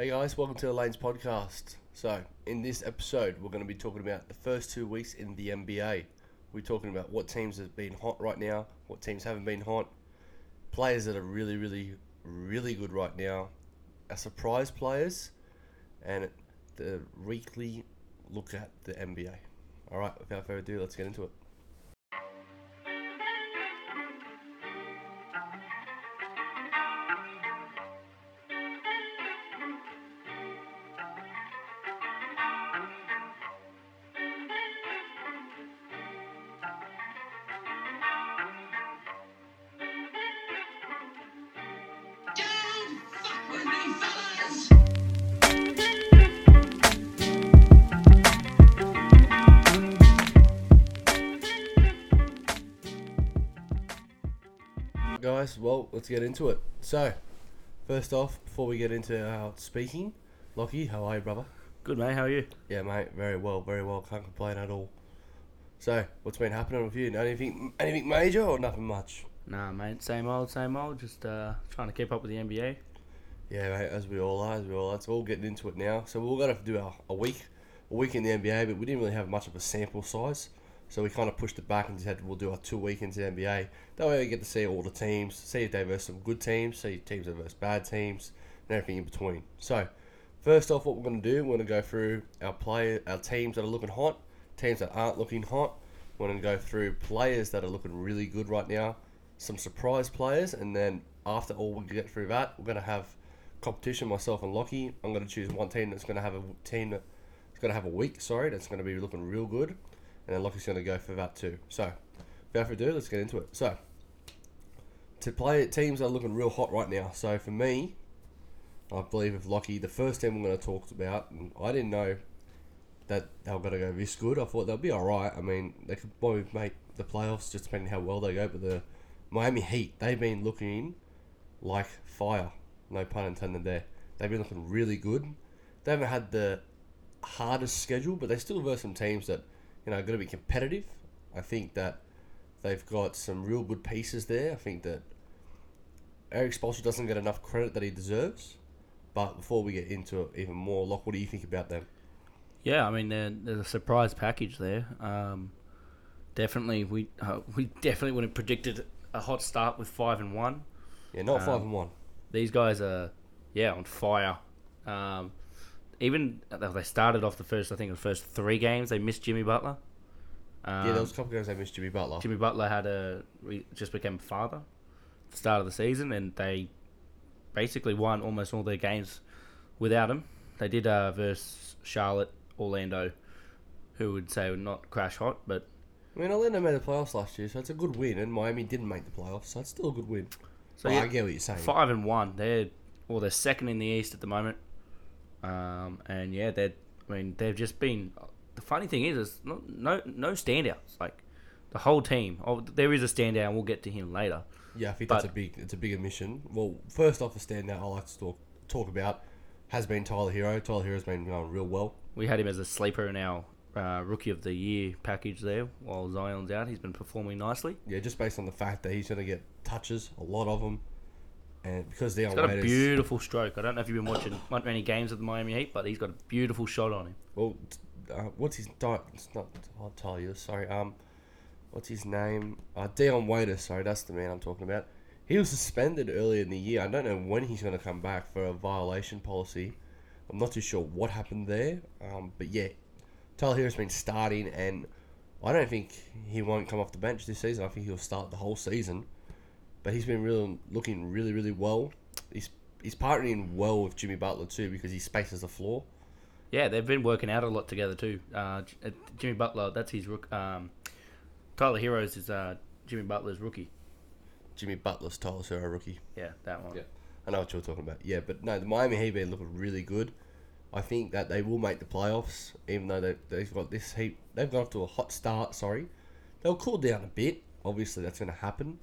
Hey guys, welcome to the Lanes podcast. So, in this episode, we're going to be talking about the first two weeks in the NBA. We're talking about what teams have been hot right now, what teams haven't been hot, players that are really, really, really good right now, our surprise players, and the weekly look at the NBA. All right, without further ado, let's get into it. Let's get into it. So, first off, before we get into our speaking, Lockie, how are you, brother? Good mate, how are you? Yeah, mate, very well, very well. Can't complain at all. So, what's been happening with you? Anything, anything major or nothing much? Nah, mate, same old, same old. Just uh, trying to keep up with the NBA. Yeah, mate, as we all are, as we all are. It's all getting into it now. So we're gonna have to do our, a week, a week in the NBA, but we didn't really have much of a sample size, so we kind of pushed it back and said we'll do our two week into the NBA. That way we get to see all the teams, see if they versus some good teams, see teams that versus bad teams, and everything in between. So, first off, what we're gonna do, we're gonna go through our play, our teams that are looking hot, teams that aren't looking hot. We're gonna go through players that are looking really good right now, some surprise players, and then after all we get through that, we're gonna have competition. Myself and Lockie. I'm gonna choose one team that's gonna have a team that's gonna have a week. Sorry, that's gonna be looking real good, and then Lockie's gonna go for that too. So, without further ado, let's get into it. So, to play teams are looking real hot right now. So for me, I believe with Lockie, the first team I'm going to talk about, I didn't know that they were going to go this good. I thought they'll be all right. I mean, they could probably make the playoffs just depending how well they go. But the Miami Heat, they've been looking like fire. No pun intended there. They've been looking really good. They haven't had the hardest schedule, but they still verse some teams that you know going to be competitive. I think that they've got some real good pieces there. I think that Erik Spoelstra doesn't get enough credit that he deserves. But before we get into it even more, Locke, what do you think about them? Yeah, I mean, there- there's a surprise package there. Um, definitely, we uh, we definitely would have predicted a hot start with five and one. Yeah, not five Um, and one. These guys are, yeah, on fire. Um, even they started off the first, I think, the first three games they missed Jimmy Butler. Um, yeah, there was a couple of games they missed Jimmy Butler. Jimmy Butler had a just became a father at the start of the season, and they basically won almost all their games without him. They did uh, versus Charlotte, Orlando, who would say not crash hot, but I mean, Orlando made the playoffs last year, so it's a good win. And Miami didn't make the playoffs, so it's still a good win. so yeah, I get what you're saying. five and one. They're well, they're second in the East at the moment, um, and yeah, they're. I mean, they've just been. The funny thing is, is no no, no standouts. Like the whole team. Oh, there is a standout, and we'll get to him later. Yeah, I think But- that's a big, it's a big admission. Well, first off, the standout I like to talk talk about has been Tyler Herro. Tyler Herro's been going real well. We had him as a sleeper in our uh, rookie of the year package there while Zion's out. He's been performing nicely. Yeah, just based on the fact that he's going to get touches, a lot of them, and because Dion He's got a beautiful stroke. I don't know if you've been watching many games of the Miami Heat, but he's got a beautiful shot on him. Well, uh, what's his? Di- it's not I'll tell you. Sorry. Um, what's his name? Uh, Dion Waiters. Sorry, that's the man I'm talking about. He was suspended earlier in the year. I don't know when he's going to come back for a violation policy. I'm not too sure what happened there. Um, but yeah, Tyler Herro's been starting, and I don't think he won't come off the bench this season. I think he'll start the whole season. But he's been really looking really really well. He's he's partnering well with Jimmy Butler too because he spaces the floor. Yeah, they've been working out a lot together too. Uh, uh, Jimmy Butler, that's his rook. Um, Tyler Herro's is uh, Jimmy Butler's rookie. Jimmy Butler's Tyler Herro rookie. Yeah, that one. Yeah. I know what you're talking about. Yeah, but no, the Miami Heat been looking really good. I think that they will make the playoffs, even though they, they've got this heat. They've got off to a hot start. Sorry, they'll cool down a bit. Obviously, that's going to happen,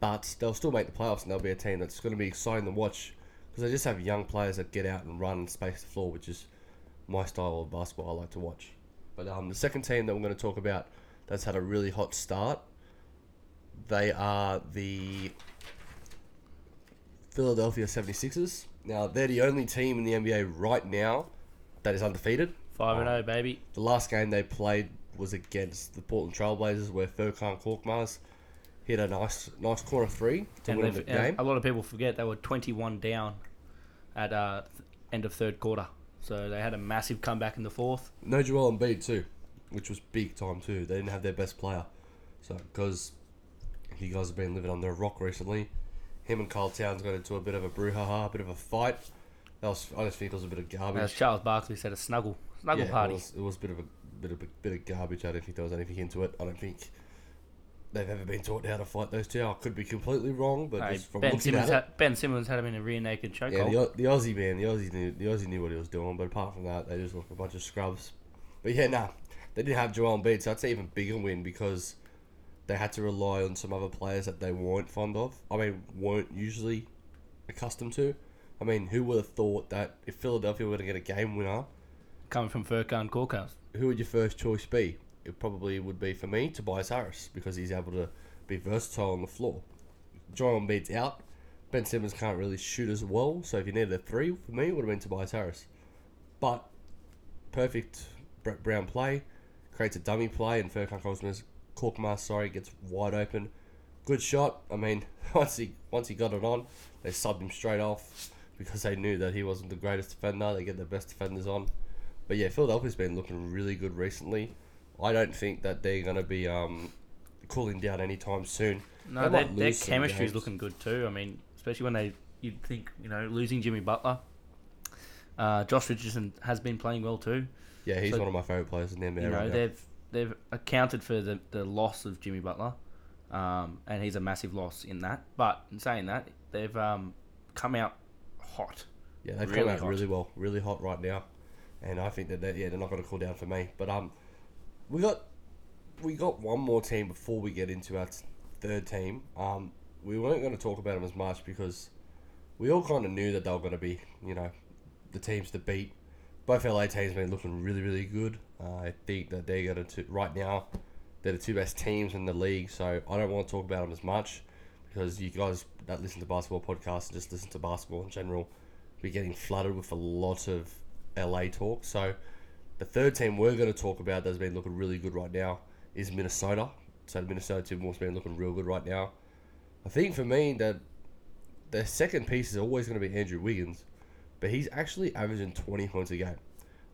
but they'll still make the playoffs, and they'll be a team that's going to be exciting to watch because they just have young players that get out and run and space the floor, which is my style of basketball I like to watch. But um, the second team that we're going to talk about that's had a really hot start, they are the Philadelphia 76ers. Now they're the only team in the NBA right now that is undefeated. Five and zero, baby. The last game they played was against the Portland Trailblazers, where Furkan Korkmaz hit a nice, nice corner three to And win the game. a lot of people forget they were twenty one down at uh, th- end of third quarter. So they had a massive comeback in the fourth. No Joel Embiid too, which was big time too. They didn't have their best player, so because you guys have been living under a rock recently, him and Karl Towns got into a bit of a brouhaha, a bit of a fight. That was, I just think it was a bit of garbage. As Charles Barkley said, a snuggle, snuggle Yeah, party. It was, it was a bit of a bit of a bit of garbage. I don't think there was anything into it. I don't think they've ever been taught how to fight those two. I could be completely wrong, but Hey, just from ben looking Simmons, at it, ben Simmons had him in a rear naked chokehold. yeah, the, the Aussie man, the Aussie knew the Aussie knew what he was doing. But apart from that, they just look a bunch of scrubs. But yeah, nah, they didn't have Joel Embiid, so that's an even bigger win because they had to rely on some other players that they weren't fond of. I mean, weren't usually accustomed to. I mean, who would have thought that if Philadelphia were to get a game winner, Coming from Furkan Korkmaz. who would your first choice be? It probably would be for me Tobias Harris because he's able to be versatile on the floor. Joel Embiid's out. Ben Simmons can't really shoot as well, so if you needed a three for me, it would have been Tobias Harris. But perfect Brett Brown play creates a dummy play, and Furkan Korkmaz, Korkmaz, sorry, gets wide open. Good shot. I mean, once he once he got it on, they subbed him straight off because they knew that he wasn't the greatest defender. They get the best defenders on. But yeah, Philadelphia's been looking really good recently. I don't think that they're going to be um, cooling down anytime soon. No, their, their lose some looking good too. I mean, especially when they you'd think you know losing Jimmy Butler. Uh, Josh Richardson has been playing well too. Yeah, he's So- one of my favorite players in the NBA you know right they've they've accounted for the, the loss of Jimmy Butler, um, and he's a massive loss in that. But in saying that, they've um, come out hot. Yeah, they've really come out hot. really well, really hot right now, and I think that they're, yeah they're not going to cool down for me. But um, we got we got one more team before we get into our t- third team. Um, we weren't going to talk about them as much because we all kind of knew that they were going to be you know the teams to beat. Both LA teams have been looking really really good. Uh, I think that they're going to right now they're the two best teams in the league. So I don't want to talk about them as much because you guys that listen to basketball podcasts and just listen to basketball in general be getting flooded with a lot of LA talk. So the third team we're going to talk about that's been looking really good right now is Minnesota. So the Minnesota has been looking real good right now. I think for me that the second piece is always going to be Andrew Wiggins, but he's actually averaging 20 points a game.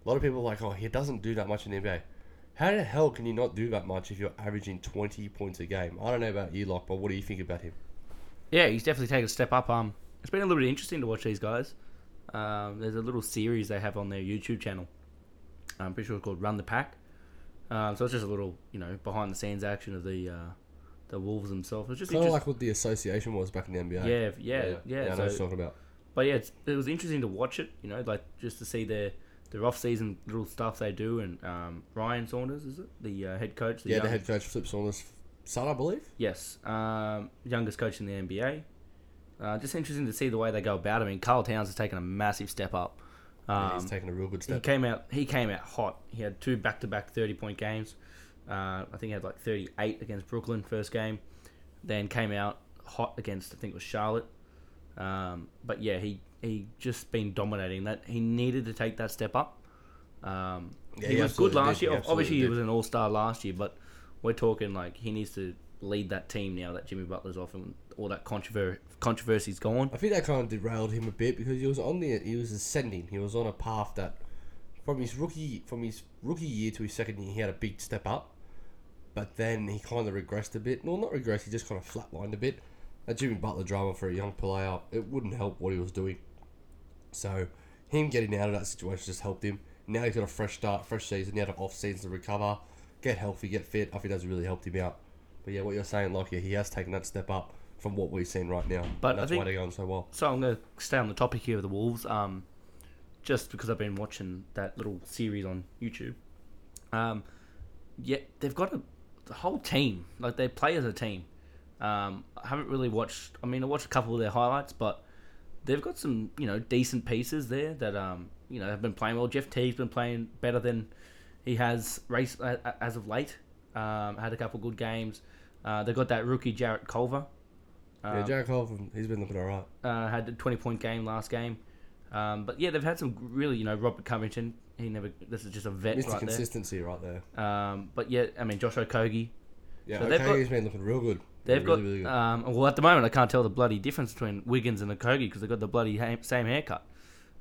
A lot of people are like, oh, he doesn't do that much in the NBA. How the hell can you not do that much if you're averaging 20 points a game? I don't know about you, Locke, but what do you think about him? Yeah, he's definitely taken a step up. Um, it's been a little bit interesting to watch these guys. Um, there's a little series they have on their YouTube channel. I'm pretty sure it's called Run the Pack. Um, so it's just a little, you know, behind the scenes action of the uh, the Wolves themselves. It's just Kind of like what the association was back in the NBA. yeah, yeah, yeah. I know so- what you're talking about. but yeah, it's, it was interesting to watch it. You know, like just to see their their off season little stuff they do. And um, Ryan Saunders is it the uh, head coach? Yeah, young- the head coach Flip Saunders' son, I believe. Yes, um, youngest coach in the NBA. Uh, just interesting to see the way they go about it. I mean, Karl Towns has taken a massive step up. Um, he's taken a real good step. he came out. He came out hot. He had two back-to-back thirty-point games. Uh, I think he had like thirty-eight against Brooklyn first game. Then came out hot against I think it was Charlotte. Um, but yeah, he he just been dominating. That he needed to take that step up. Um, Yeah, he, he was good last did. Year. absolutely Obviously, he was an all-star last year, but we're talking like he needs to lead that team now that Jimmy Butler's off and all that controversy controversy's gone. I think that kind of derailed him a bit because he was on the he was ascending. He was on a path that from his rookie from his rookie year to his second year he had a big step up, but then he kind of regressed a bit. No, not regressed. He just kind of flatlined a bit. That Jimmy Butler drama for a young player it wouldn't help what he was doing. So him getting out of that situation just helped him. Now he's got a fresh start, fresh season. He had an off season to recover, get healthy, get fit. I think that's really helped him out. But yeah, what you're saying, yeah, he has taken that step up from what we've seen right now. But that's think- why they're going so well. So I'm going to stay on the topic here of the Wolves, um, just because I've been watching that little series on YouTube. Um, yeah, they've got a the whole team. Like they play as a team. Um, I haven't really watched. I mean, I watched a couple of their highlights, but they've got some you know decent pieces there that um you know have been playing well. Jeff Teague's been playing better than he has race as of late. Um, had a couple good games. Uh, they've got that rookie Jarrett Culver. yeah, Um, Jarrett Culver, he's been looking alright. uh, had a 20 point game last game. Um, but yeah, they've had some really, you know, Robert Covington. He never. This is just a vet Mr. right Consistency right there. there. Um, but yeah, I mean, Josh Okogie. Yeah, So they've got- been looking real good. They've really, got. really good. um, well, at the moment, I can't tell the bloody difference between Wiggins and Okogie because they've got the bloody ha- same haircut.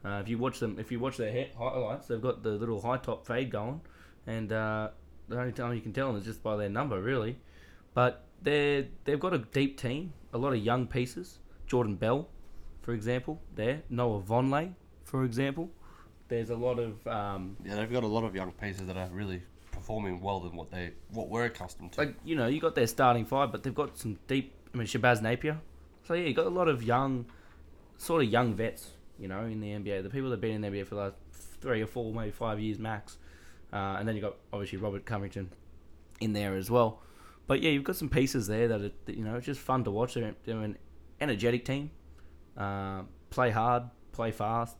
Uh, if you watch them, if you watch their hair highlights, they've got the little high top fade going, and uh, the only time you can tell them is just by their number, really. But they they've got a deep team, a lot of young pieces. Jordan Bell, for example, there. Noah Vonleh, for example. There's a lot of um, yeah, they've got a lot of young pieces that are really performing well than what they what we're accustomed to. like you know you got their starting five, but they've got some deep. I mean Shabazz Napier. So yeah, you got a lot of young, sort of young vets. You know, in the NBA, the people that've been in the NBA for the last three or four, maybe five years max, uh, and then you've got obviously Robert Covington in there as well. But yeah, you've got some pieces there that, are, you know it's just fun to watch. They're, they're an energetic team. Uh, play hard, play fast.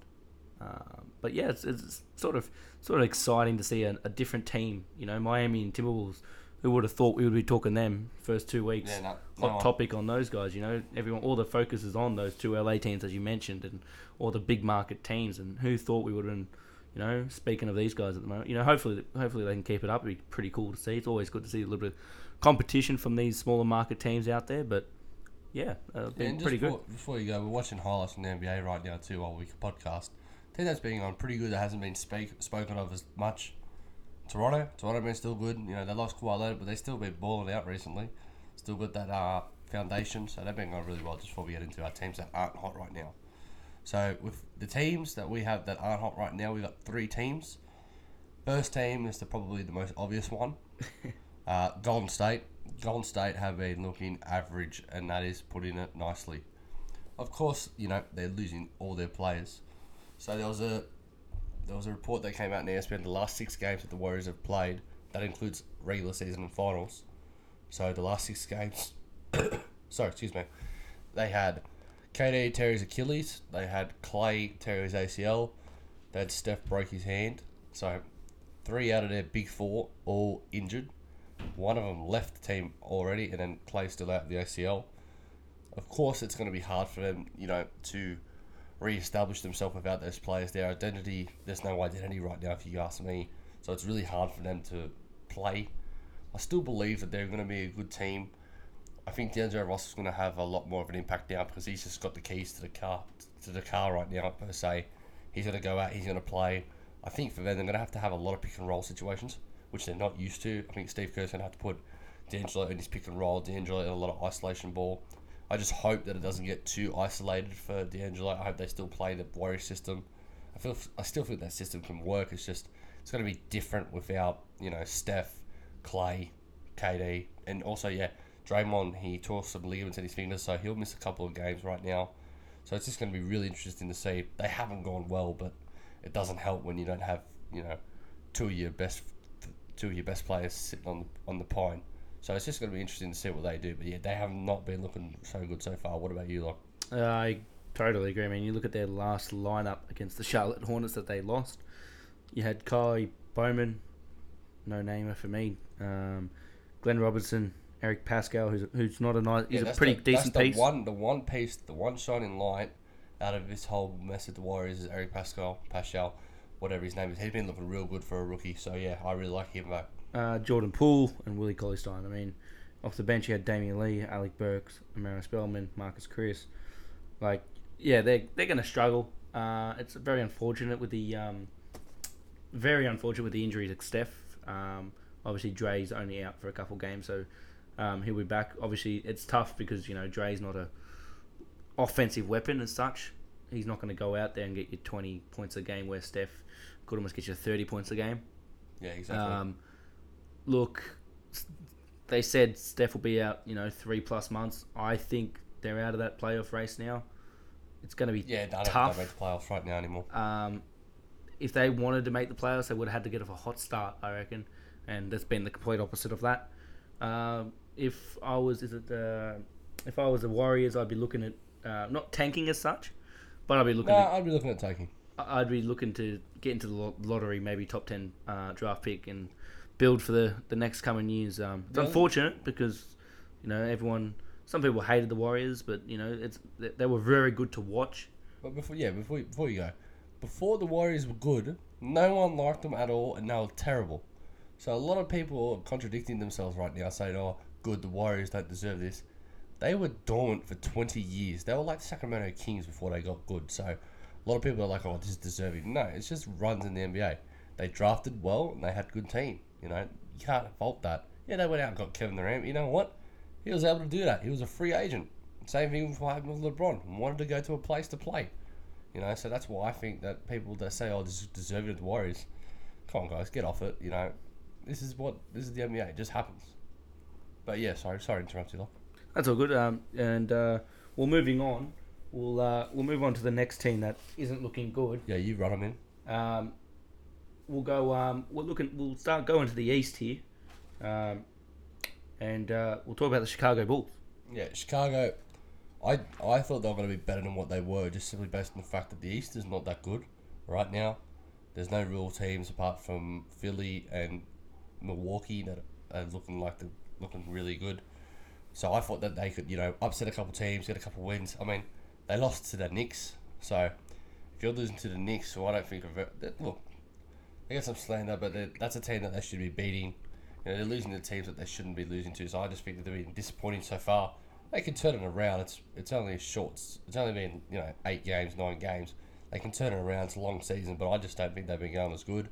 Uh, but yeah, it's, it's sort of sort of exciting to see a, a different team. You know, Miami and Timberwolves. Who would have thought we would be talking them first two weeks? yeah, no, Hot one- topic on those guys. You know, everyone, all the focus is on those two LA teams as you mentioned, and all the big market teams. And who thought we would have been, you know, speaking of these guys at the moment. You know, hopefully, hopefully they can keep it up. It'd be pretty cool to see. It's always good to see a little bit of competition from these smaller market teams out there. But yeah, uh, Yeah, been just pretty good. before, before you go, we're watching highlights from the NBA right now too while we podcast. I think that's being on pretty good. That hasn't been speak, spoken of as much. Toronto, Toronto been still good. You know they lost quite a lot, but they still been balling out recently. Still got that uh, foundation, so they've been going really well. Just before we get into our teams that aren't hot right now. So with the teams that we have that aren't hot right now, we've got three teams. First team is the probably the most obvious one. uh, Golden State. Golden State have been looking average, and that is putting it nicely. Of course, you know they're losing all their players. So there was a there was a report that came out in ESPN the last six games that the Warriors have played. That includes regular season and finals. So the last six games, sorry, excuse me, they had KD tear his Achilles. They had Clay tear his ACL. They had Steph broke his hand. So three out of their big four all injured. One of them left the team already, and then Clay still out of the ACL. Of course, it's going to be hard for them, you know, to re-establish themselves without those players. Their identity, there's no identity right now, if you ask me. So it's really hard for them to play. I still believe that they're going to be a good team. I think D'Angelo Ross is going to have a lot more of an impact now because he's just got the keys to the car, to the car right now per se. He's going to go out. He's going to play. I think for them, they're going to have to have a lot of pick and roll situations, which they're not used to. I think Steve Kerr's going to have to put D'Angelo in his pick and roll. D'Angelo in a lot of isolation ball. I just hope that it doesn't get too isolated for D'Angelo. I hope they still play the Warrior system. I feel I still think that system can work. It's just it's going to be different without you know Steph, Clay, KD, and also yeah Draymond. He tore some ligaments in his fingers, so he'll miss a couple of games right now. So it's just going to be really interesting to see. They haven't gone well, but it doesn't help when you don't have you know two of your best two of your best players sitting on on the pine. So it's just going to be interesting to see what they do. But yeah, they have not been looking so good so far. What about you, like? Uh, I totally agree. I mean, you look at their last lineup against the Charlotte Hornets that they lost. You had Ky Bowman, no namer for me. Um, Glenn Robinson, Eric Paschall, who's who's not a nice, he's Yeah, a pretty the, decent that's piece. The one, the one piece, the one shining light out of this whole mess of the Warriors is Eric Paschall, Paschall, whatever his name is. He's been looking real good for a rookie. So yeah, I really like him. Uh, Jordan Poole and Willie Cauley Stein. I mean, off the bench you had Damion Lee, Alec Burks, Omari Spellman, Marquese Chriss. Like, yeah, they're they're going to struggle. Uh, it's very unfortunate with the um, very unfortunate with the injuries of Steph. Um, obviously, Dre's only out for a couple games, so um, he'll be back. Obviously, it's tough because you know Dre's not a offensive weapon as such. He's not going to go out there and get you 20 points a game where Steph could almost get you 30 points a game. Yeah, exactly. Um, look, they said Steph will be out, you know, three plus months. I think they're out of that playoff race now. It's going to be yeah, don't tough. don't make the playoffs right now anymore. Um, if they wanted to make the playoffs, they would have had to get off a hot start, I reckon. And that's been the complete opposite of that. Um, if I was, is it, uh, if I was the Warriors, I'd be looking at uh, not tanking as such, but I'd be looking. No, at, I'd be looking at taking. I'd be looking to get into the lottery, maybe top ten uh, draft pick, and build for the, the next coming years. Um, it's Yeah. unfortunate because you know everyone. Some people hated the Warriors, but you know it's they, they were very good to watch. But before, yeah, before before you go, before the Warriors were good, no one liked them at all, and they were terrible. So a lot of people are contradicting themselves right now, saying, "Oh, good, the Warriors don't deserve this." They were dormant for 20 years. They were like the Sacramento Kings before they got good. So a lot of people are like, "Oh, this is deserving." No, it's just runs in the NBA. They drafted well and they had a good team. You know, you can't fault that. Yeah, they went out and got Kevin Durant. You know what? He was able to do that. He was a free agent. Same thing with LeBron. Wanted to go to a place to play. You know, so that's why I think that people that say, "Oh, this is deserving of the Warriors," come on, guys, get off it. You know, this is what this is the NBA. It just happens. But yeah, sorry, sorry to interrupt you. Locke. That's all good. Um, and uh, well, moving on, we'll uh, we'll move on to the next team that isn't looking good. Yeah, you run them in. Um, we'll go. Um, we're looking. We'll start going to the east here, um, and uh, we'll talk about the Chicago Bulls. Yeah, Chicago. I I thought they were going to be better than what they were, just simply based on the fact that the East is not that good right now. There's no real teams apart from Philly and Milwaukee that are looking like they're looking really good. So I thought that they could, you know, upset a couple teams, get a couple wins. I mean, they lost to the Knicks, so if you're losing to the Knicks, well, I don't think that- Look, they get some slander, but that's a team that they should be beating. You know, they're losing to teams that they shouldn't be losing to. So I just think that they've been disappointing so far. They can turn it around. It's it's only a short. It's only been you know eight games, nine games. They can turn it around. It's a long season, but I just don't think they've been going as good.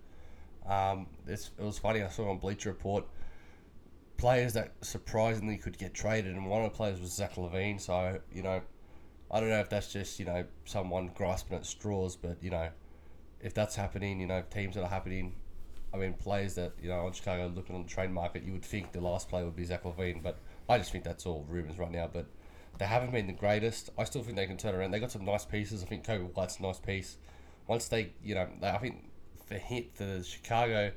Um, it was funny. I saw on Bleacher Report players that surprisingly could get traded, and one of the players was Zach LaVine. So you know, I don't know if that's just you know someone grasping at straws, but you know, if that's happening, you know, teams that are happening. I mean, players that you know on Chicago looking on the trade market, you would think the last player would be Zach LaVine, but I just think that's all rumors right now. But they haven't been the greatest. I still think they can turn around. They got some nice pieces. I think Coby White's a nice piece. Once they, you know, I think for hit for Chicago,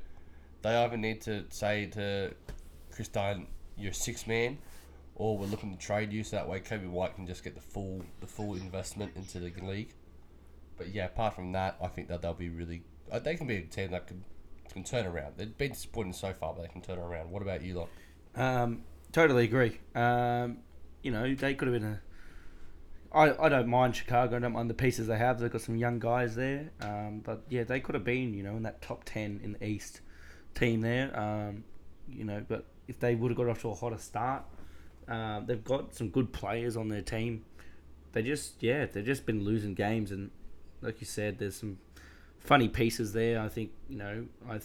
they either need to say to Kris Dunn, "You're six man," or we're looking to trade you so that way Coby White can just get the full the full investment into the league. But yeah, apart from that, I think that they'll be really. Uh, they can be a team that can can turn around. They've been disappointing so far, but they can turn around. What about you, lot? Um, totally agree. Um, you know, they could have been a. I, I don't mind Chicago. I don't mind the pieces they have. They've got some young guys there. Um, but yeah, they could have been, you know, in that top ten in the East team there. Um, you know, but if they would have got off to a hotter start, um, they've got some good players on their team. They just, yeah, they've just been losing games, and like you said, there's some funny pieces there. I think you know, I. Th-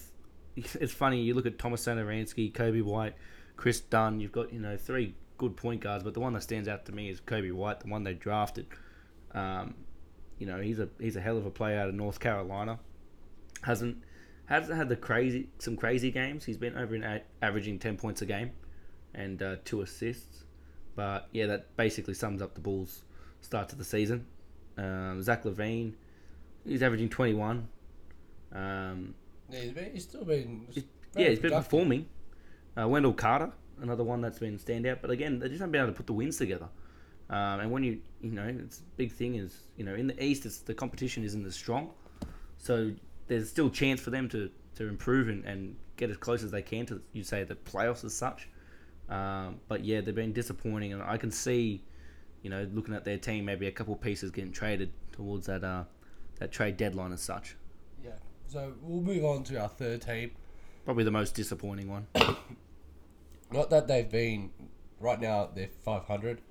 it's funny. You look at Thomas Satoransky, Coby White, Kris Dunn. You've got you know three good point guards, but the one that stands out to me is Coby White, the one they drafted. Um, you know, he's a he's a hell of a player out of North Carolina. Hasn't hasn't had the crazy some crazy games. He's been over in a- averaging ten points a game, and uh, two assists. But yeah, that basically sums up the Bulls' start to the season. Um, Zach LaVine, he's averaging twenty one. Um, Yeah, he's, been, he's still been. yeah, he's been performing. Uh, Wendell Carter, another one that's been standout, but again, they just haven't been able to put the wins together. Um, and when you, you know, it's big thing is, you know, in the East, it's, the competition isn't as strong, so there's still chance for them to, to improve and, and get as close as they can to, you say, the playoffs as such. Um, but yeah, they've been disappointing, and I can see, you know, looking at their team, maybe a couple pieces getting traded towards that uh, that trade deadline as such. Yeah. So we'll move on to our third team. Probably the most disappointing one. Not that they've been right now they're five hundred,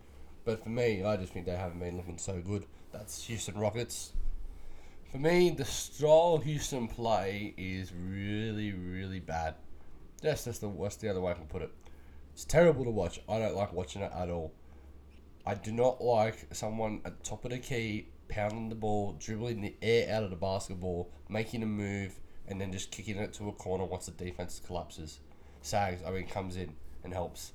but for me, I just think they haven't been looking so good. That's Houston Rockets. For me, the style Houston play is really, really bad. That's just the what's the other way I can put it. It's terrible to watch. I don't like watching it at all. I do not like someone at the top of the key pounding the ball, dribbling the air out of the basketball, making a move, and then just kicking it to a corner once the defense collapses. Sags, I mean, comes in and helps.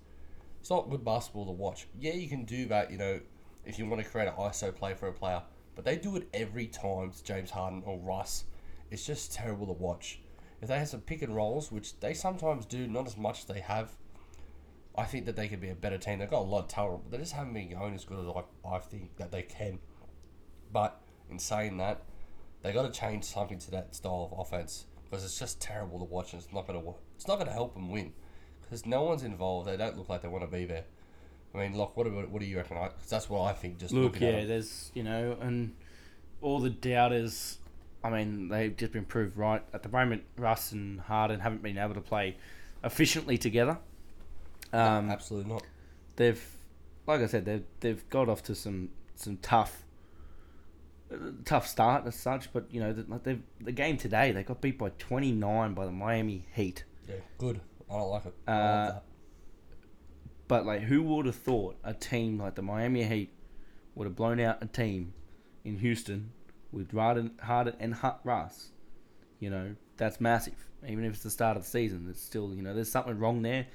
It's not good basketball to watch. Yeah, you can do that, you know, if you want to create an ISO play for a player, but they do it every time to James Harden or Russ. It's just terrible to watch. If they had some pick and rolls, which they sometimes do, not as much as they have, I think that they could be a better team. They've got a lot of talent, but they just haven't been going as good as I, I think that they can. But in saying that, they got to change something to that style of offense because it's just terrible to watch, and it's not gonna it's not gonna help them win because no one's involved. They don't look like they want to be there. I mean, look, what do what do you reckon? Because that's what I think. Just Look, looking at yeah, there's you know, and all the doubters I mean, they've just been proved right. At the moment, Russ and Harden haven't been able to play efficiently together. Um, Absolutely not. they've, like I said, they've they've got off to some some tough, tough start as such. But you know, the, like the game today, they got beat by twenty nine by the Miami Heat. Yeah, good. I don't like it. I Uh. But like, who would have thought a team like the Miami Heat would have blown out a team in Houston with Harden, Harden and Russ? You know, that's massive. Even if it's the start of the season, it's still you know there's something wrong there.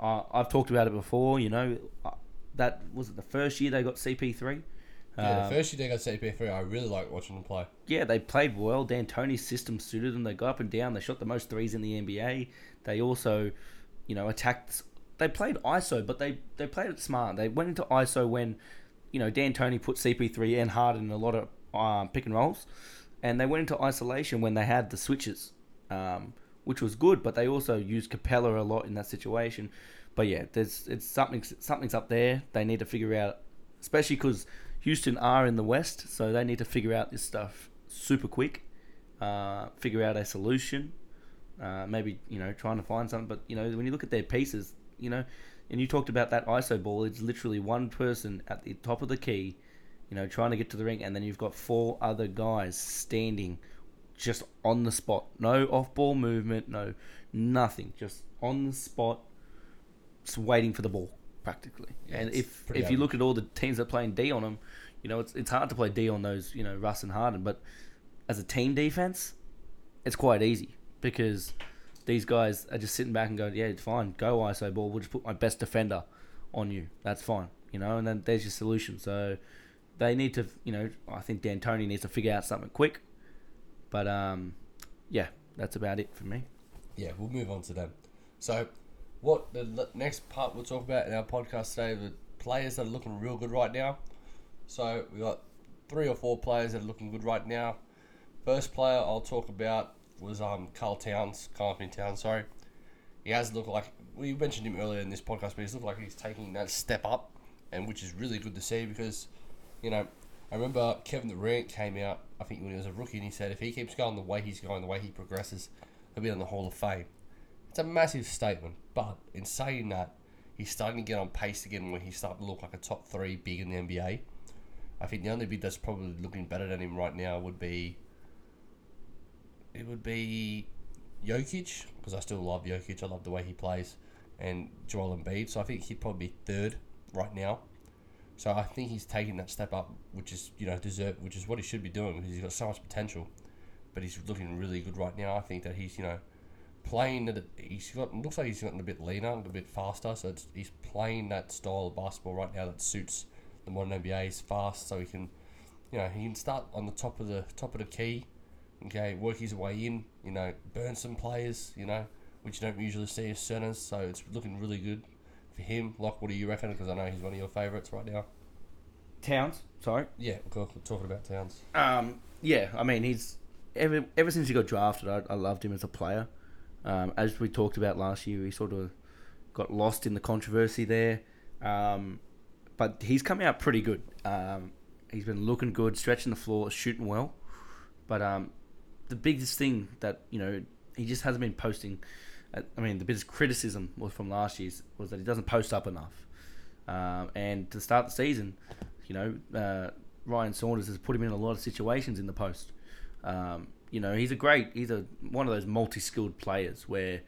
Uh, I've talked about it before. You know, uh, that was it the first year they got CP3. Yeah, Um, the first year they got CP3, I really like watching them play. yeah, they played well. D'Antoni's system suited them. They got up and down. They shot the most threes in the NBA. They also, you know, attacked. They played ISO, but they they played it smart. They went into ISO when, you know, D'Antoni put CP3 and Harden in a lot of um, pick and rolls, and they went into isolation when they had the switches, um, which was good. But they also used Capela a lot in that situation. But yeah, there's it's something something's up there. They need to figure out, especially because Houston are in the West, so they need to figure out this stuff super quick. Uh, figure out a solution. Uh, maybe you know trying to find something, but you know when you look at their pieces, you know, and you talked about that ISO ball. It's literally one person at the top of the key, you know, trying to get to the ring, and then you've got four other guys standing just on the spot. No off ball movement, no nothing. Just on the spot, just waiting for the ball practically. Yeah, and if if you look at all the teams that are playing D on them, um, you know, it's it's hard to play D on those, you know, Russ and Harden, but as a team defense, it's quite easy because these guys are just sitting back and going, "Yeah, it's fine. Go ISO ball. We'll just put my best defender on you. That's fine." You know, and then there's your solution. So they need to, you know, I think D'Antoni needs to figure out something quick. But um, yeah, that's about it for me. Yeah, we'll move on to them. So, what the next part we'll talk about in our podcast today, the players that are looking real good right now. So, we got three or four players that are looking good right now. First player I'll talk about was um Karl Towns, Karl Anthony Towns, sorry. He has looked like we mentioned him earlier in this podcast, but he's looked like he's taking that step up, and which is really good to see because, you know, I remember Kevin Durant came out, I think when he was a rookie, and he said if he keeps going the way he's going, the way he progresses, he'll be in the Hall of Fame. It's a massive statement, but in saying that, he's starting to get on pace again where he's starting to look like a top three big in the NBA. I think the only big that's probably looking better than him right now would be it would be Jokic because I still love Jokic. I love the way he plays, and Joel Embiid. So I think he'd probably be third right now. So I think he's taking that step up, which is you know deserve, which is what he should be doing because he's got so much potential. But he's looking really good right now. I think that he's you know playing that he's got looks like he's gotten a bit leaner, a bit faster. So he's playing that style of basketball right now that suits the modern NBA. He's fast, so he can you know he can start on the top of the top of the key okay, work his way in, you know, burn some players, you know, which you don't usually see as centers. So it's looking really good for him. Like, what do you reckon? Because I know he's one of your favourites right now. Towns, sorry. Yeah, we're talking about Towns. Um, yeah, I mean he's ever ever since he got drafted, I, I loved him as a player. Um, as we talked about last year, he sort of got lost in the controversy there, um, but he's come out pretty good. Um, he's been looking good, stretching the floor, shooting well. But um, the biggest thing that you know he just hasn't been posting. uh, I mean, the biggest criticism was from last year's was that he doesn't post up enough. Um, and to start the season, you know, uh, Ryan Saunders has put him in a lot of situations in the post. Um, you know, he's a great, he's a one of those multi-skilled players where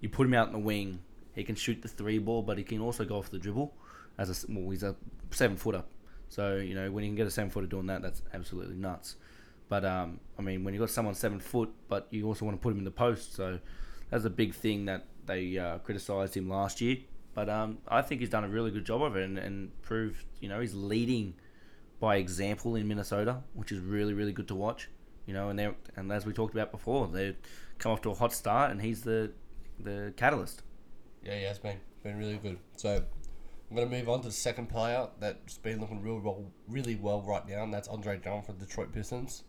you put him out in the wing, he can shoot the three ball, but he can also go off the dribble. As a well, he's a seven footer, so you know when you can get a seven footer doing that, that's absolutely nuts. But um, I mean, when you have got someone seven foot, but you also want to put him in the post, so that's a big thing that they uh, criticised him last year. But um, I think he's done a really good job of it and, and proved, you know, he's leading by example in Minnesota, which is really, really good to watch. You know, and they and as we talked about before, they come off to a hot start, and he's the the catalyst. Yeah, yeah, it's been been really good. So I'm gonna move on to the second player that's been looking real well, really well right now, and that's Andre Drummond from Detroit Pistons.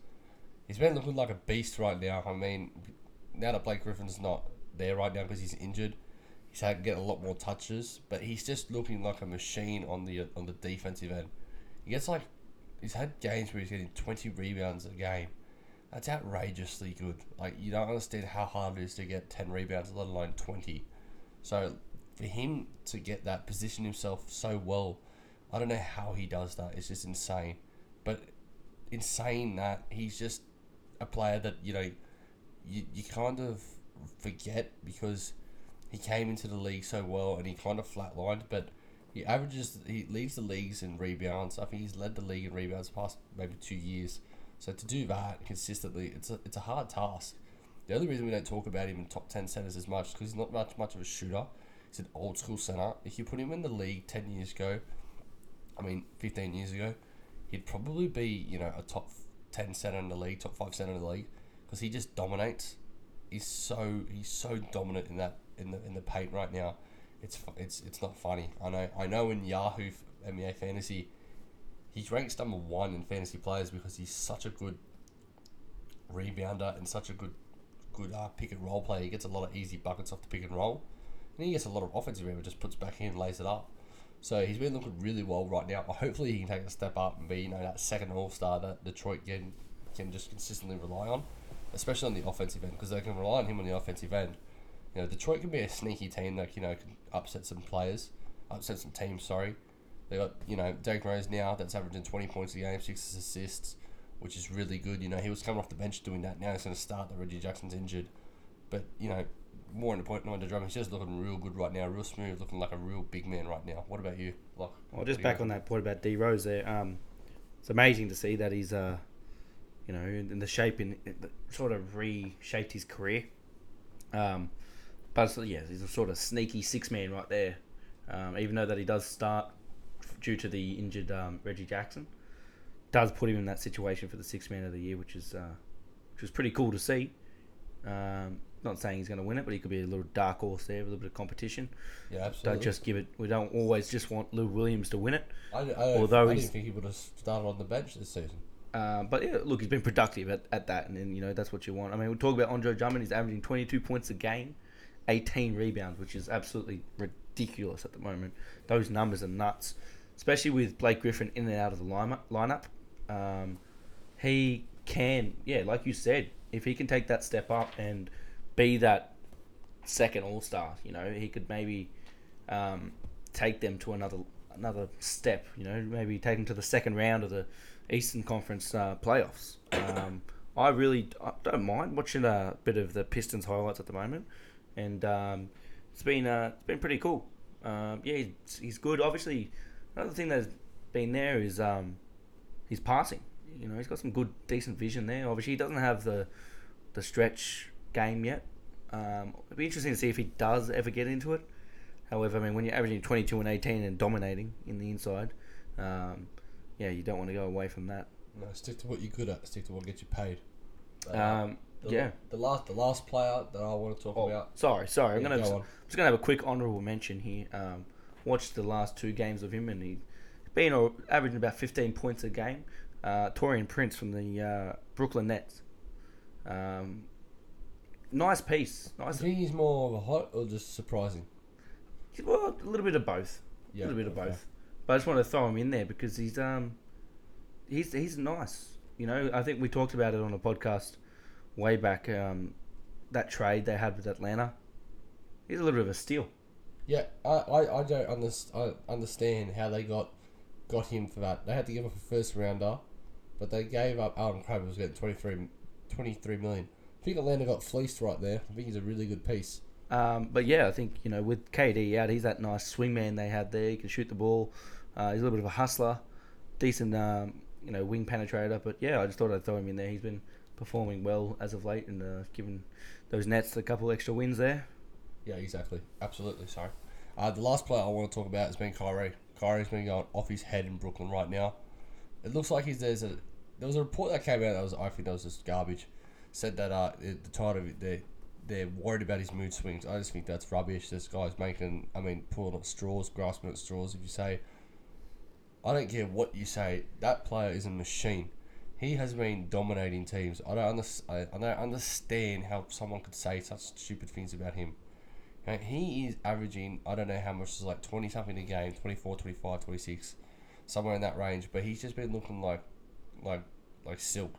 He's been looking like a beast right now. I mean, now that Blake Griffin's not there right now because he's injured, he's had to get a lot more touches, but he's just looking like a machine on the on the defensive end. He gets like he's had games where he's getting 20 rebounds a game. That's outrageously good. Like you don't understand how hard it is to get ten rebounds, let alone twenty. So for him to get that, position himself so well, I don't know how he does that. It's just insane. But in saying that, he's just a player that you know you you kind of forget because he came into the league so well and he kind of flatlined, but. He averages, he leads the leagues in rebounds. I think he's led the league in rebounds past maybe two years. So to do that consistently, it's a it's a hard task. The only reason we don't talk about him in top ten centers as much because he's not much much of a shooter. He's an old school center. If you put him in the league ten years ago, I mean fifteen years ago, he'd probably be you know a top ten center in the league, top five center in the league because he just dominates. He's so he's so dominant in that in the in the paint right now. It's it's it's not funny. I know I know in Yahoo NBA fantasy he ranks number one in fantasy players because he's such a good rebounder and such a good good uh, pick and roll player. He gets a lot of easy buckets off the pick and roll, and he gets a lot of offensive rebound. Just puts back in, lays it up. So he's been looking really well right now. But hopefully he can take a step up and be you know that second All Star that Detroit can can just consistently rely on, especially on the offensive end because they can rely on him on the offensive end. You know Detroit can be a sneaky team that you know can upset some players, upset some teams. Sorry, they got you know Derrick Rose now that's averaging twenty points a game, six assists, which is really good. You know he was coming off the bench doing that. Now he's going to start. That Reggie Jackson's injured, but you know more in the point, not in the drum. He's just looking real good right now, real smooth, looking like a real big man right now. What about you, Locke? Well, just What do you back on that point about D Rose there. Um, it's amazing to see that he's, uh, you know, in, the shape in, sort of reshaped his career. Um, but yeah, he's a sort of sneaky six man right there. Um, even though that he does start due to the injured um, Reggie Jackson, does put him in that situation for the six man of the year, which is uh, which is pretty cool to see. Um, not saying he's going to win it, but he could be a little dark horse there with a little bit of competition. Yeah, absolutely. Don't just give it. We don't always just want Lou Williams to win it. I, I, although I didn't think he would have started on the bench this season. Um, but yeah, look, he's been productive at, at that, and, then you know that's what you want. I mean, we talk about Andre Drummond. He's averaging 22 points a game, 18 rebounds, which is absolutely ridiculous at the moment. Those numbers are nuts, especially with Blake Griffin in and out of the lineup. lineup. Um, he can, yeah, like you said, if he can take that step up and be that second All Star, you know, he could maybe um, take them to another another step. You know, maybe take them to the second round of the Eastern Conference uh, playoffs. Um, I really I don't mind watching a bit of the Pistons highlights at the moment, and um, it's been uh, it's been pretty cool. Um, yeah, he's, he's good. Obviously, another thing that's been there is um, his passing. You know, he's got some good, decent vision there. Obviously, he doesn't have the the stretch game yet. Um, it'd be interesting to see if he does ever get into it. However, I mean, when you're averaging 22 and 18 and dominating in the inside, um, yeah, you don't want to go away from that. No, stick to what you're good at. Stick to what gets you paid. Uh, Um, the, yeah. The last, the last player that I want to talk Oh, about. sorry, sorry. I'm Yeah, gonna go just. I'm just gonna have a quick honourable mention here. Um, watched the last two games of him, and he's been averaging about 15 points a game. Uh, Taurean Prince from the uh, Brooklyn Nets. Um, nice piece. I Nice. think he's more of a hot or just surprising. Well, a little bit of both. Yeah, a little bit of okay. both. But I just want to throw him in there because he's um he's he's nice. You know, I think we talked about it on a podcast way back. Um, that trade they had with Atlanta. He's a little bit of a steal. Yeah, I, I, I don't understand. I understand how they got got him for that. They had to give up a first rounder, but they gave up Allen Crabbe was getting 23, 23 million. I think Atlanta got fleeced right there. I think he's a really good piece. Um, but yeah, I think you know with KD out, he's that nice swingman they had there. He can shoot the ball. Uh, he's a little bit of a hustler, decent um, you know wing penetrator. But yeah, I just thought I'd throw him in there. He's been performing well as of late and uh, given those Nets a couple extra wins there. Yeah, exactly. Absolutely. Sorry. Uh, the last player I want to talk about has been Kyrie. Kyrie's been going off his head in Brooklyn right now. It looks like he's there's a there was a report that came out that was I think that was just garbage. Said that uh the the title of it they they're worried about his mood swings. I just think that's rubbish. This guy's making I mean pulling at straws, grasping at straws. If you say I don't care what you say, that player is a machine. He has been dominating teams. I don't understand. I don't understand how someone could say such stupid things about him. He is averaging, I don't know how much, it's like 20 something a game, 24, 25, 26, somewhere in that range. But he's just been looking like, like, like silk.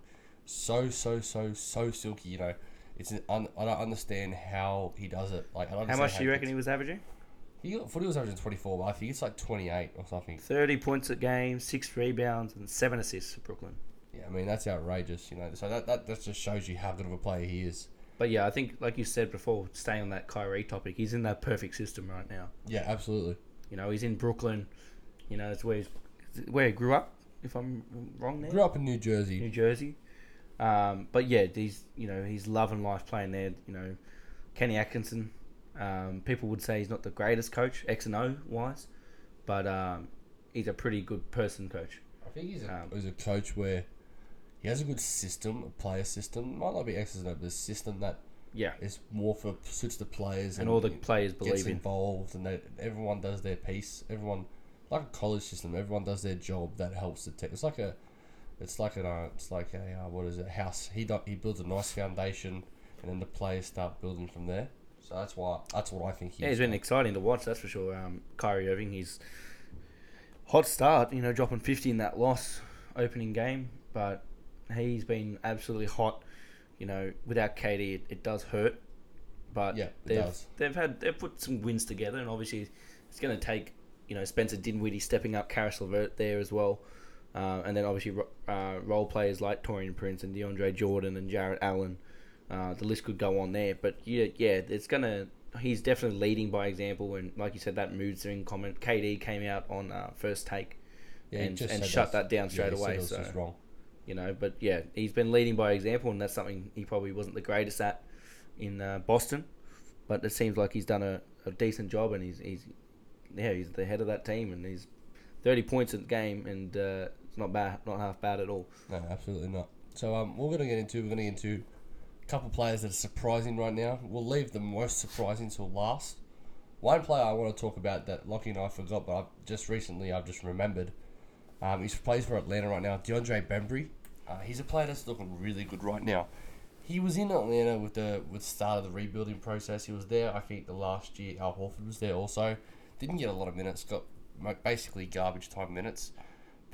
So so so so silky. You know, it's an un, I don't understand how he does it. Like I don't How much do you reckon he was averaging? He got footy was averaging twenty four, but I think it's like twenty eight or something. 30 points a game, 6 rebounds, and 7 assists for Brooklyn. Yeah, I mean that's outrageous. You know, so that that, that just shows you how good of a player he is. But yeah, I think, like you said before, staying on that Kyrie topic, he's in that perfect system right now. Yeah, absolutely. You know, he's in Brooklyn. You know, it's where he's, where he grew up, if I'm wrong there. Grew up in New Jersey. New Jersey. Um, but yeah, he's you know he's loving life playing there. You know, Kenny Atkinson. Um, people would say he's not the greatest coach X and O wise, but um, he's a pretty good person coach. I think he's a, Um, he's a coach where he has a good system, a player system. Might not be X's and O, but a system that Yeah, is more for suits the players and all the players gets believe in. involved, and they, everyone does their piece. Everyone, like a college system, everyone does their job that helps the team. It's like a, it's like an, uh, it's like a uh, what is it? House. He do, he builds a nice foundation, and then the players start building from there. So that's why that's what I think. He's Yeah, he's been exciting to watch. That's for sure. Um, Kyrie Irving, he's hot start. You know, dropping fifty in that loss opening game, but he's been absolutely hot. You know, without KD, it, it does hurt. But Yeah, it they've does. they've had they've put some wins together, and obviously it's going to take you know Spencer Dinwiddie stepping up, Caris LeVert there as well, uh, and then obviously uh, role players like Taurean Prince and DeAndre Jordan and Jarrett Allen. Uh, the list could go on there, but yeah, yeah, it's gonna. He's definitely leading by example, and like you said, that mood swing comment. KD came out on uh, first take, Yeah, and and shut that down straight said away. So wrong. you know, but yeah, he's been leading by example, and that's something he probably wasn't the greatest at in uh, Boston, but it seems like he's done a, a decent job, and he's he's yeah he's the head of that team, and he's thirty points a game, and uh, it's not bad, not half bad at all. No, absolutely not. So um, we're gonna get into we're gonna get into a couple players that are surprising right now. We'll leave the most surprising till last. One player I want to talk about that Lockie and I forgot, but I've just recently I've just remembered. Um, he plays for Atlanta right now. DeAndre Bembry. Uh, he's a player that's looking really good right now. He was in Atlanta with the with the start of the rebuilding process. He was there, I think, the last year. Al Horford was there also. Didn't get a lot of minutes. Got basically garbage time minutes.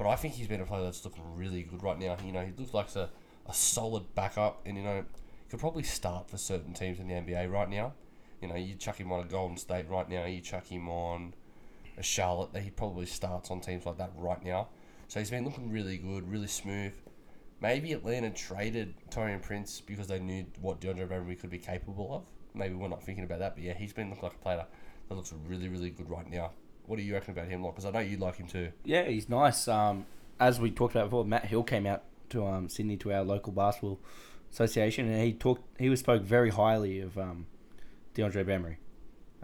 But I think he's been a player that's looking really good right now. You know, he looks like a, a solid backup, and you know, could probably start for certain teams in the NBA right now. You know, you chuck him on a Golden State right now. You chuck him on a Charlotte. He probably starts on teams like that right now. So he's been looking really good, really smooth. Maybe Atlanta traded Taurean Prince because they knew what DeAndre Bembry could be capable of. Maybe we're not thinking about that, but yeah, he's been looking like a player that looks really, really good right now. What do you reckon about him, Because I know you like him too. Yeah, he's nice. Um, as we talked about before, Matt Hill came out to um, Sydney to our local basketball association, and he talked. He was spoke very highly of um, DeAndre Bembry.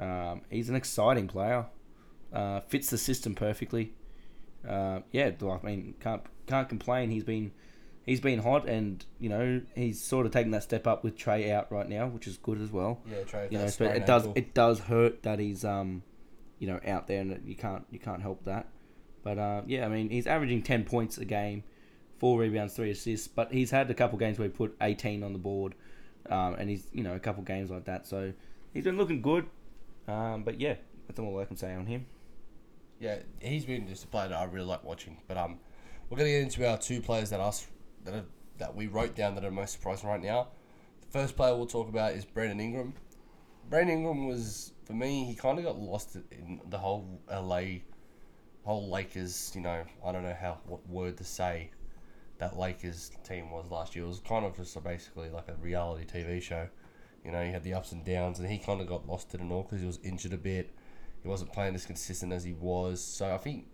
Um, he's an exciting player. Uh, fits the system perfectly. Uh, yeah, I mean, can't can't complain. He's been he's been hot, and you know he's sort of taking that step up with Trae out right now, which is good as well. Yeah, Trae. You know, but it does it does hurt that he's um, you know, out there, and you can't you can't help that. But uh, yeah, I mean, he's averaging ten points a game, four rebounds, three assists. But he's had a couple games where he put eighteen on the board, um, and he's you know a couple games like that. So he's been looking good. Um, but yeah, that's all I can say on him. Yeah, he's been just a player that I really like watching. But um, we're gonna get into our two players that us that are, that we wrote down that are most surprising right now. The first player we'll talk about is Brandon Ingram. Brandon Ingram was for me. He kind of got lost in the whole LA, whole Lakers. You know, I don't know how what word to say. That Lakers team was last year. It was kind of just basically like a reality TV show. You know, he had the ups and downs, and he kind of got lost in it all because he was injured a bit. He wasn't playing as consistent as he was. So I think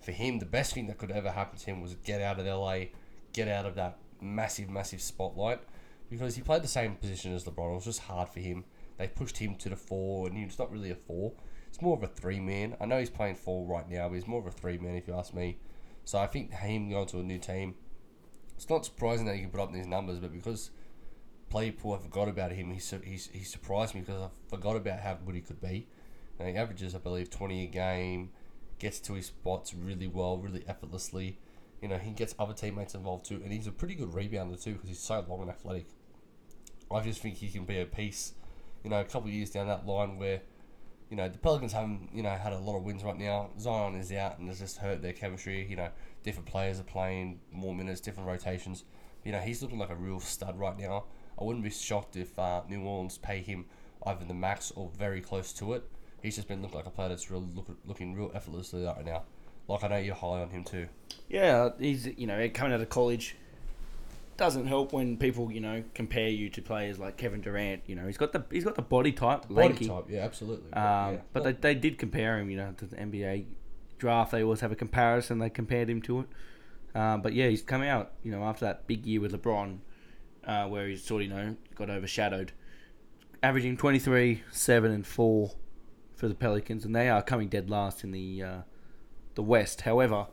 for him, the best thing that could ever happen to him was get out of LA, get out of that massive, massive spotlight, because he played the same position as LeBron. It was just hard for him. They pushed him to the four, and he's not really a four. It's more of a three man. I know he's playing four right now, but he's more of a three man if you ask me. So I think him going to a new team, it's not surprising that he can put up these numbers, but because people I forgot about him, he's, he's, he surprised me because I forgot about how good he could be. And he averages, I believe, 20 a game, gets to his spots really well, really effortlessly. You know, he gets other teammates involved too, and he's a pretty good rebounder too because he's so long and athletic. I just think he can be a piece, you know, a couple of years down that line where, you know, the Pelicans haven't, you know, had a lot of wins right now. Zion is out and it's just hurt their chemistry. You know, different players are playing more minutes, different rotations. you know, he's looking like a real stud right now. I wouldn't be shocked if uh, New Orleans pay him either the max or very close to it. He's just been looking like a player that's real look, looking real effortlessly right now. Like I know you're high on him too. Yeah, he's you know coming out of college. Doesn't help when people you know compare you to players like Kevin Durant. You know he's got the he's got the body type, lanky. Body type, yeah, absolutely. Um, yeah. But they, they did compare him, you know, to the NBA draft. They always have a comparison. They compared him to it. Um, but yeah, he's come out, you know, after that big year with LeBron, uh, where he's sort of, you know, got overshadowed, averaging 23, 7, and 4 for the Pelicans, and they are coming dead last in the uh, the West. However,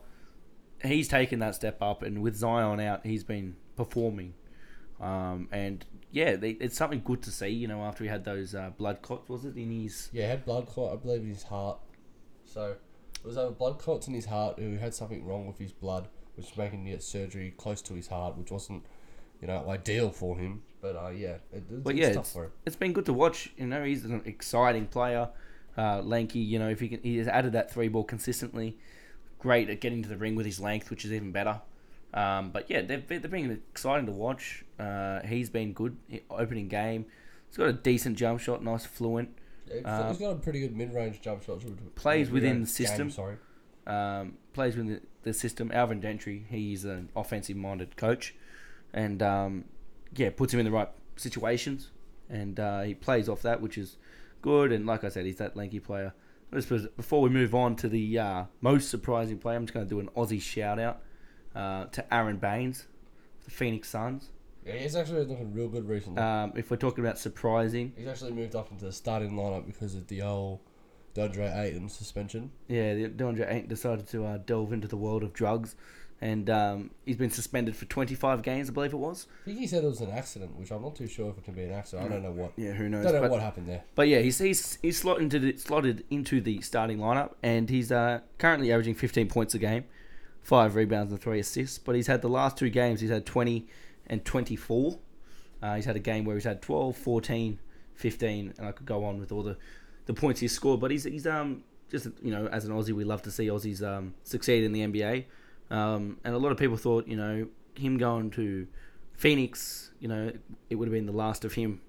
he's taken that step up, and with Zion out, he's been performing. Um, and yeah, they, it's something good to see, you know, after he had those uh, blood clots, was it, in his Yeah, had blood clot, I believe, in his heart. So it was over blood clots in his heart. He had something wrong with his blood, which was making him get surgery close to his heart, which wasn't, you know, ideal for him. But uh, yeah, it, it's, But yeah, tough it's, for him. it's been good to watch. You know, he's an exciting player, uh, lanky. You know, if he can, he has added that three ball consistently. Great at getting to the ring with his length, which is even better. Um, but yeah, they've, they've been exciting to watch. Uh, he's been good opening game. He's got a decent jump shot, nice fluent. He's- uh, he's got a pretty good mid-range jump shot. Plays within the system. Game, sorry. Um, plays within the, the system. Alvin Gentry, he's an offensive minded coach, and um, yeah, puts him in the right situations, and uh, he plays off that, which is good. And like I said, he's that lanky player. Before we move on to the uh, most surprising player, I'm just going to do an Aussie shout out uh, to Aron Baynes, the Phoenix Suns. Yeah, he's actually looking real good recently. Um, if we're talking about surprising, he's actually moved up into the starting lineup because of the old DeAndre Ayton suspension. Yeah, the- DeAndre Ayton decided to uh, delve into the world of drugs, and um, he's been suspended for 25 games, I believe it was. I think he said it was an accident, which I'm not too sure if it can be an accident. I don't know what. Yeah, who knows? don't know but, what happened there. but yeah, he's he's he's slotted into the, slotted into the starting lineup, and he's uh, currently averaging 15 points a game, five rebounds and three assists. But he's had the last two games, he's had 20 and 24. Uh, he's had a game where he's had 12, 14, 15, and I could go on with all the, the points he's scored. But he's he's um just you know as an Aussie, we love to see Aussies um succeed in the NBA. Um, and a lot of people thought you know him going to Phoenix, you know, it would have been the last of him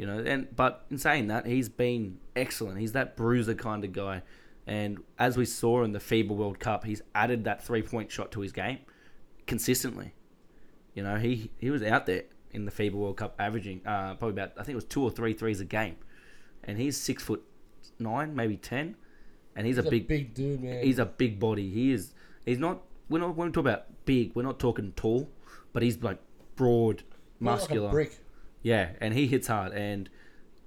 you know. And but in saying that, he's been excellent. He's that bruiser kind of guy, and as we saw in the FIBA World Cup, he's added that three point shot to his game consistently. You know, he he was out there in the FIBA World Cup, averaging uh, probably about I think it was two or three threes a game, and he's six foot nine, maybe ten, and he's, He's a big big dude, man. He's a big body. He is. He's not. We're not. When we talk about big, we're not talking tall, but he's like broad, muscular. Like a brick. Yeah, and he hits hard. And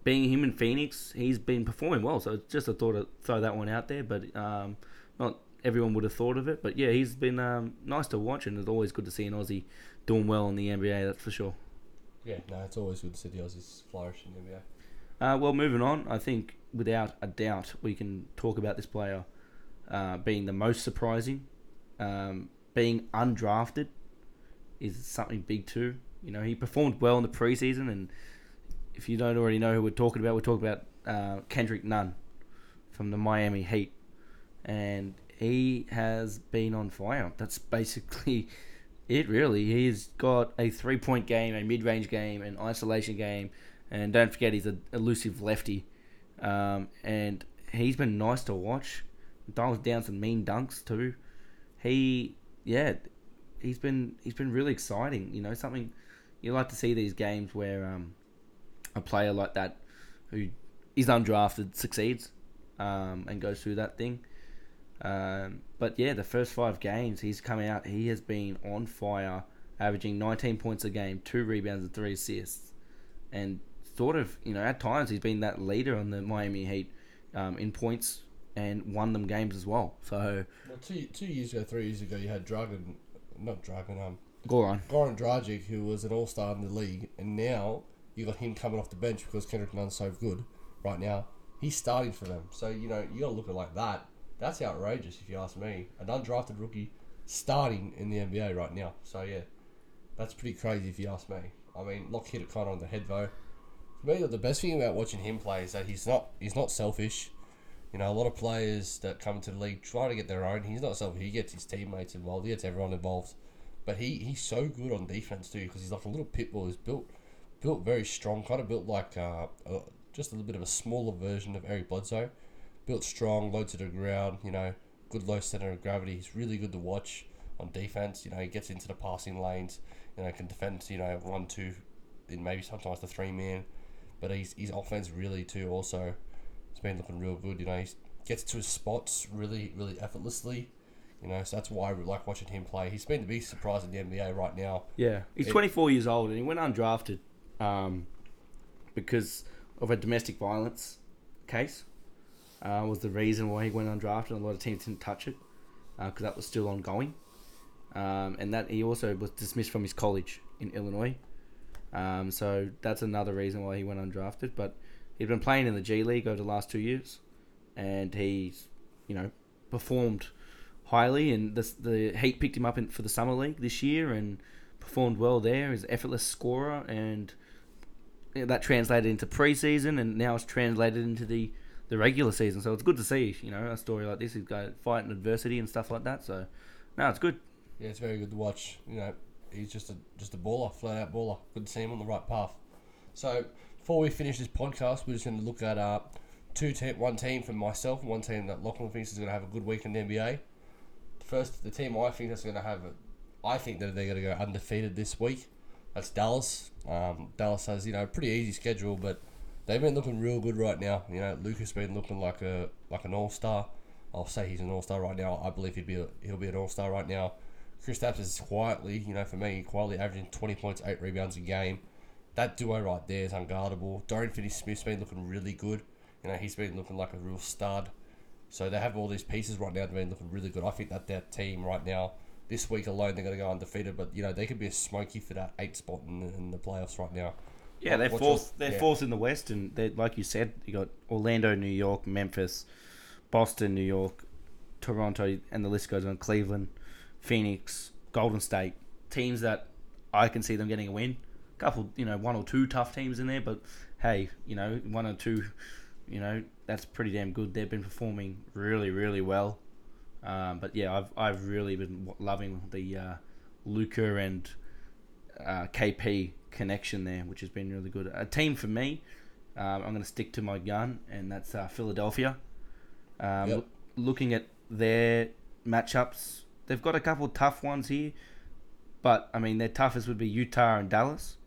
being him in Phoenix, he's been performing well. So just a thought to throw that one out there. But um, not everyone would have thought of it. But yeah, he's been um, nice to watch, and it's always good to see an Aussie doing well in the NBA. That's for sure. Yeah, no, it's always good to see the Aussies flourish in the NBA. Uh, well, moving on, I think without a doubt we can talk about this player uh, being the most surprising. Um, being undrafted is something big too. You know, he performed well in the preseason, and if you don't already know who we're talking about, we're talking about uh, Kendrick Nunn from the Miami Heat, and he has been on fire. That's basically it, really. He's got a three-point game, a mid-range game, an isolation game, and don't forget he's an elusive lefty, um, and he's been nice to watch. Dials down some mean dunks too. He, yeah, he's been he's been really exciting. You know, something you like to see these games where um, a player like that who is undrafted succeeds um, and goes through that thing. Um, but yeah, the first five games he's come out, he has been on fire, averaging 19 points a game, two rebounds and three assists, and sort of you know at times he's been that leader on the Miami Heat um, in points and won them games as well. So Well, two two years ago, three years ago, you had Dragon, not Dragon, um, go on. Goran Dragic, who was an all star in the league, and now you got him coming off the bench because Kendrick Nunn's so good right now. He's starting for them, so you know you got to look at it like that. That's outrageous, if you ask me. An undrafted rookie starting in the NBA right now. So yeah, that's pretty crazy if you ask me. I mean, Locke hit it kind of on the head though. For me, the best thing about watching him play is that he's not he's not selfish. You know, a lot of players that come into the league try to get their own. He's not selfish. He gets his teammates involved. He gets everyone involved. but he, he's so good on defense too because he's like a little pit bull. He's built built very strong, kind of built like uh, uh, just a little bit of a smaller version of Eric Bledsoe. Built strong, low to the ground, you know, good low center of gravity. He's really good to watch on defense. You know, he gets into the passing lanes, you know, can defend, you know, one, two, in maybe sometimes the three man. But he's his offense really too also it's been looking real good. You know, he gets to his spots really, really effortlessly. You know, so that's why we like watching him play. He's been the biggest surprise in the NBA right now. Yeah, he's It- 24 years old and he went undrafted um, because of a domestic violence case. Uh, was the reason why he went undrafted. A lot of teams didn't touch it because that was still ongoing. Um, and that he also was dismissed from his college in Illinois. Um, so that's another reason why he went undrafted. But he'd been playing in the G League over the last two years, and he's you know performed highly. And the the Heat picked him up in, for the summer league this year and performed well there. He's an effortless scorer, and that translated into preseason, and now it's translated into the the regular season. So it's good to see you know a story like this. He's got fighting adversity and stuff like that. So no, it's good. Yeah, it's very good to watch. You know, he's just a just a baller, flat out baller. Good to see him on the right path. So before we finish this podcast, we're just going to look at uh, two te- one team for myself one team that Lachlan thinks is going to have a good week in the NBA. First, the team I think that's going to have a, I think that they're going to go undefeated this week. That's Dallas. Um, Dallas has you know a pretty easy schedule, but they've been looking real good right now. You know, Luka's been looking like a like an all star. I'll say he's an all star right now. I believe he'd be a, he'll be an all star right now. Kristaps is quietly, you know, for me, quietly averaging 20 points, 8 rebounds a game. That duo right there is unguardable. Dorian Finney-Smith's been looking really good. You know, he's been looking like a real stud. So they have all these pieces right now that have been looking really good. I think that their team right now, this week alone, they're going to go undefeated. But, you know, they could be a smoky for that eight spot in the, in the playoffs right now. Yeah, they're What's fourth. your- They're yeah. fourth in the West, and they like you said, you got Orlando, New York, Memphis, Boston, New York, Toronto, and the list goes on. Cleveland, Phoenix, Golden State, teams that I can see them getting a win. A Couple, you know, one or two tough teams in there, but hey, you know, one or two, you know, that's pretty damn good. They've been performing really, really well. Um, but yeah, I've I've really been loving the uh, Luka and uh, KP connection there, which has been really good. A team for me, um, I'm going to stick to my gun, and that's uh, Philadelphia. Um, Yep. loo- looking at their matchups, they've got a couple tough ones here, but I mean their toughest would be Utah and Dallas,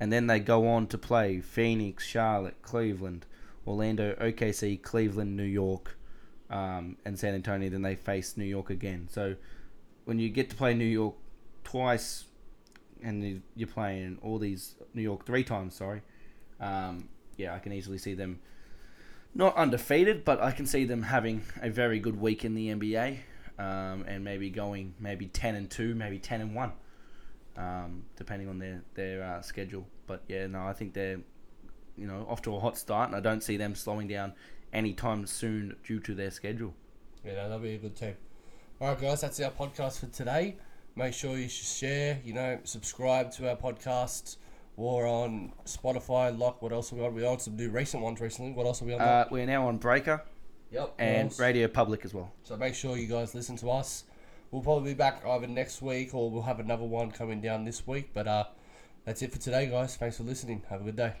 and then they go on to play Phoenix, Charlotte, Cleveland, Orlando, OKC, Cleveland, New York, um, and San Antonio. Then they face New York again. So when you get to play New York twice and you- you're playing all these New York three times. Sorry, um, yeah, I can easily see them not undefeated, but I can see them having a very good week in the NBA, um, and maybe going maybe ten and two, maybe ten and one, um, depending on their their uh, schedule. But yeah, no, I think they're you know off to a hot start, and I don't see them slowing down anytime soon due to their schedule. Yeah, no, that'll be a good team. All right, guys, that's our podcast for today. Make sure you share, you know, subscribe to our podcast. We're on Spotify, Lock. What else are we on? We're on some new recent ones recently. What else are we on? Uh, we're now on Breaker yep. and? Radio Public as well. So make sure you guys listen to us. We'll probably be back either next week or we'll have another one coming down this week. But uh, that's it for today, guys. Thanks for listening. Have a good day.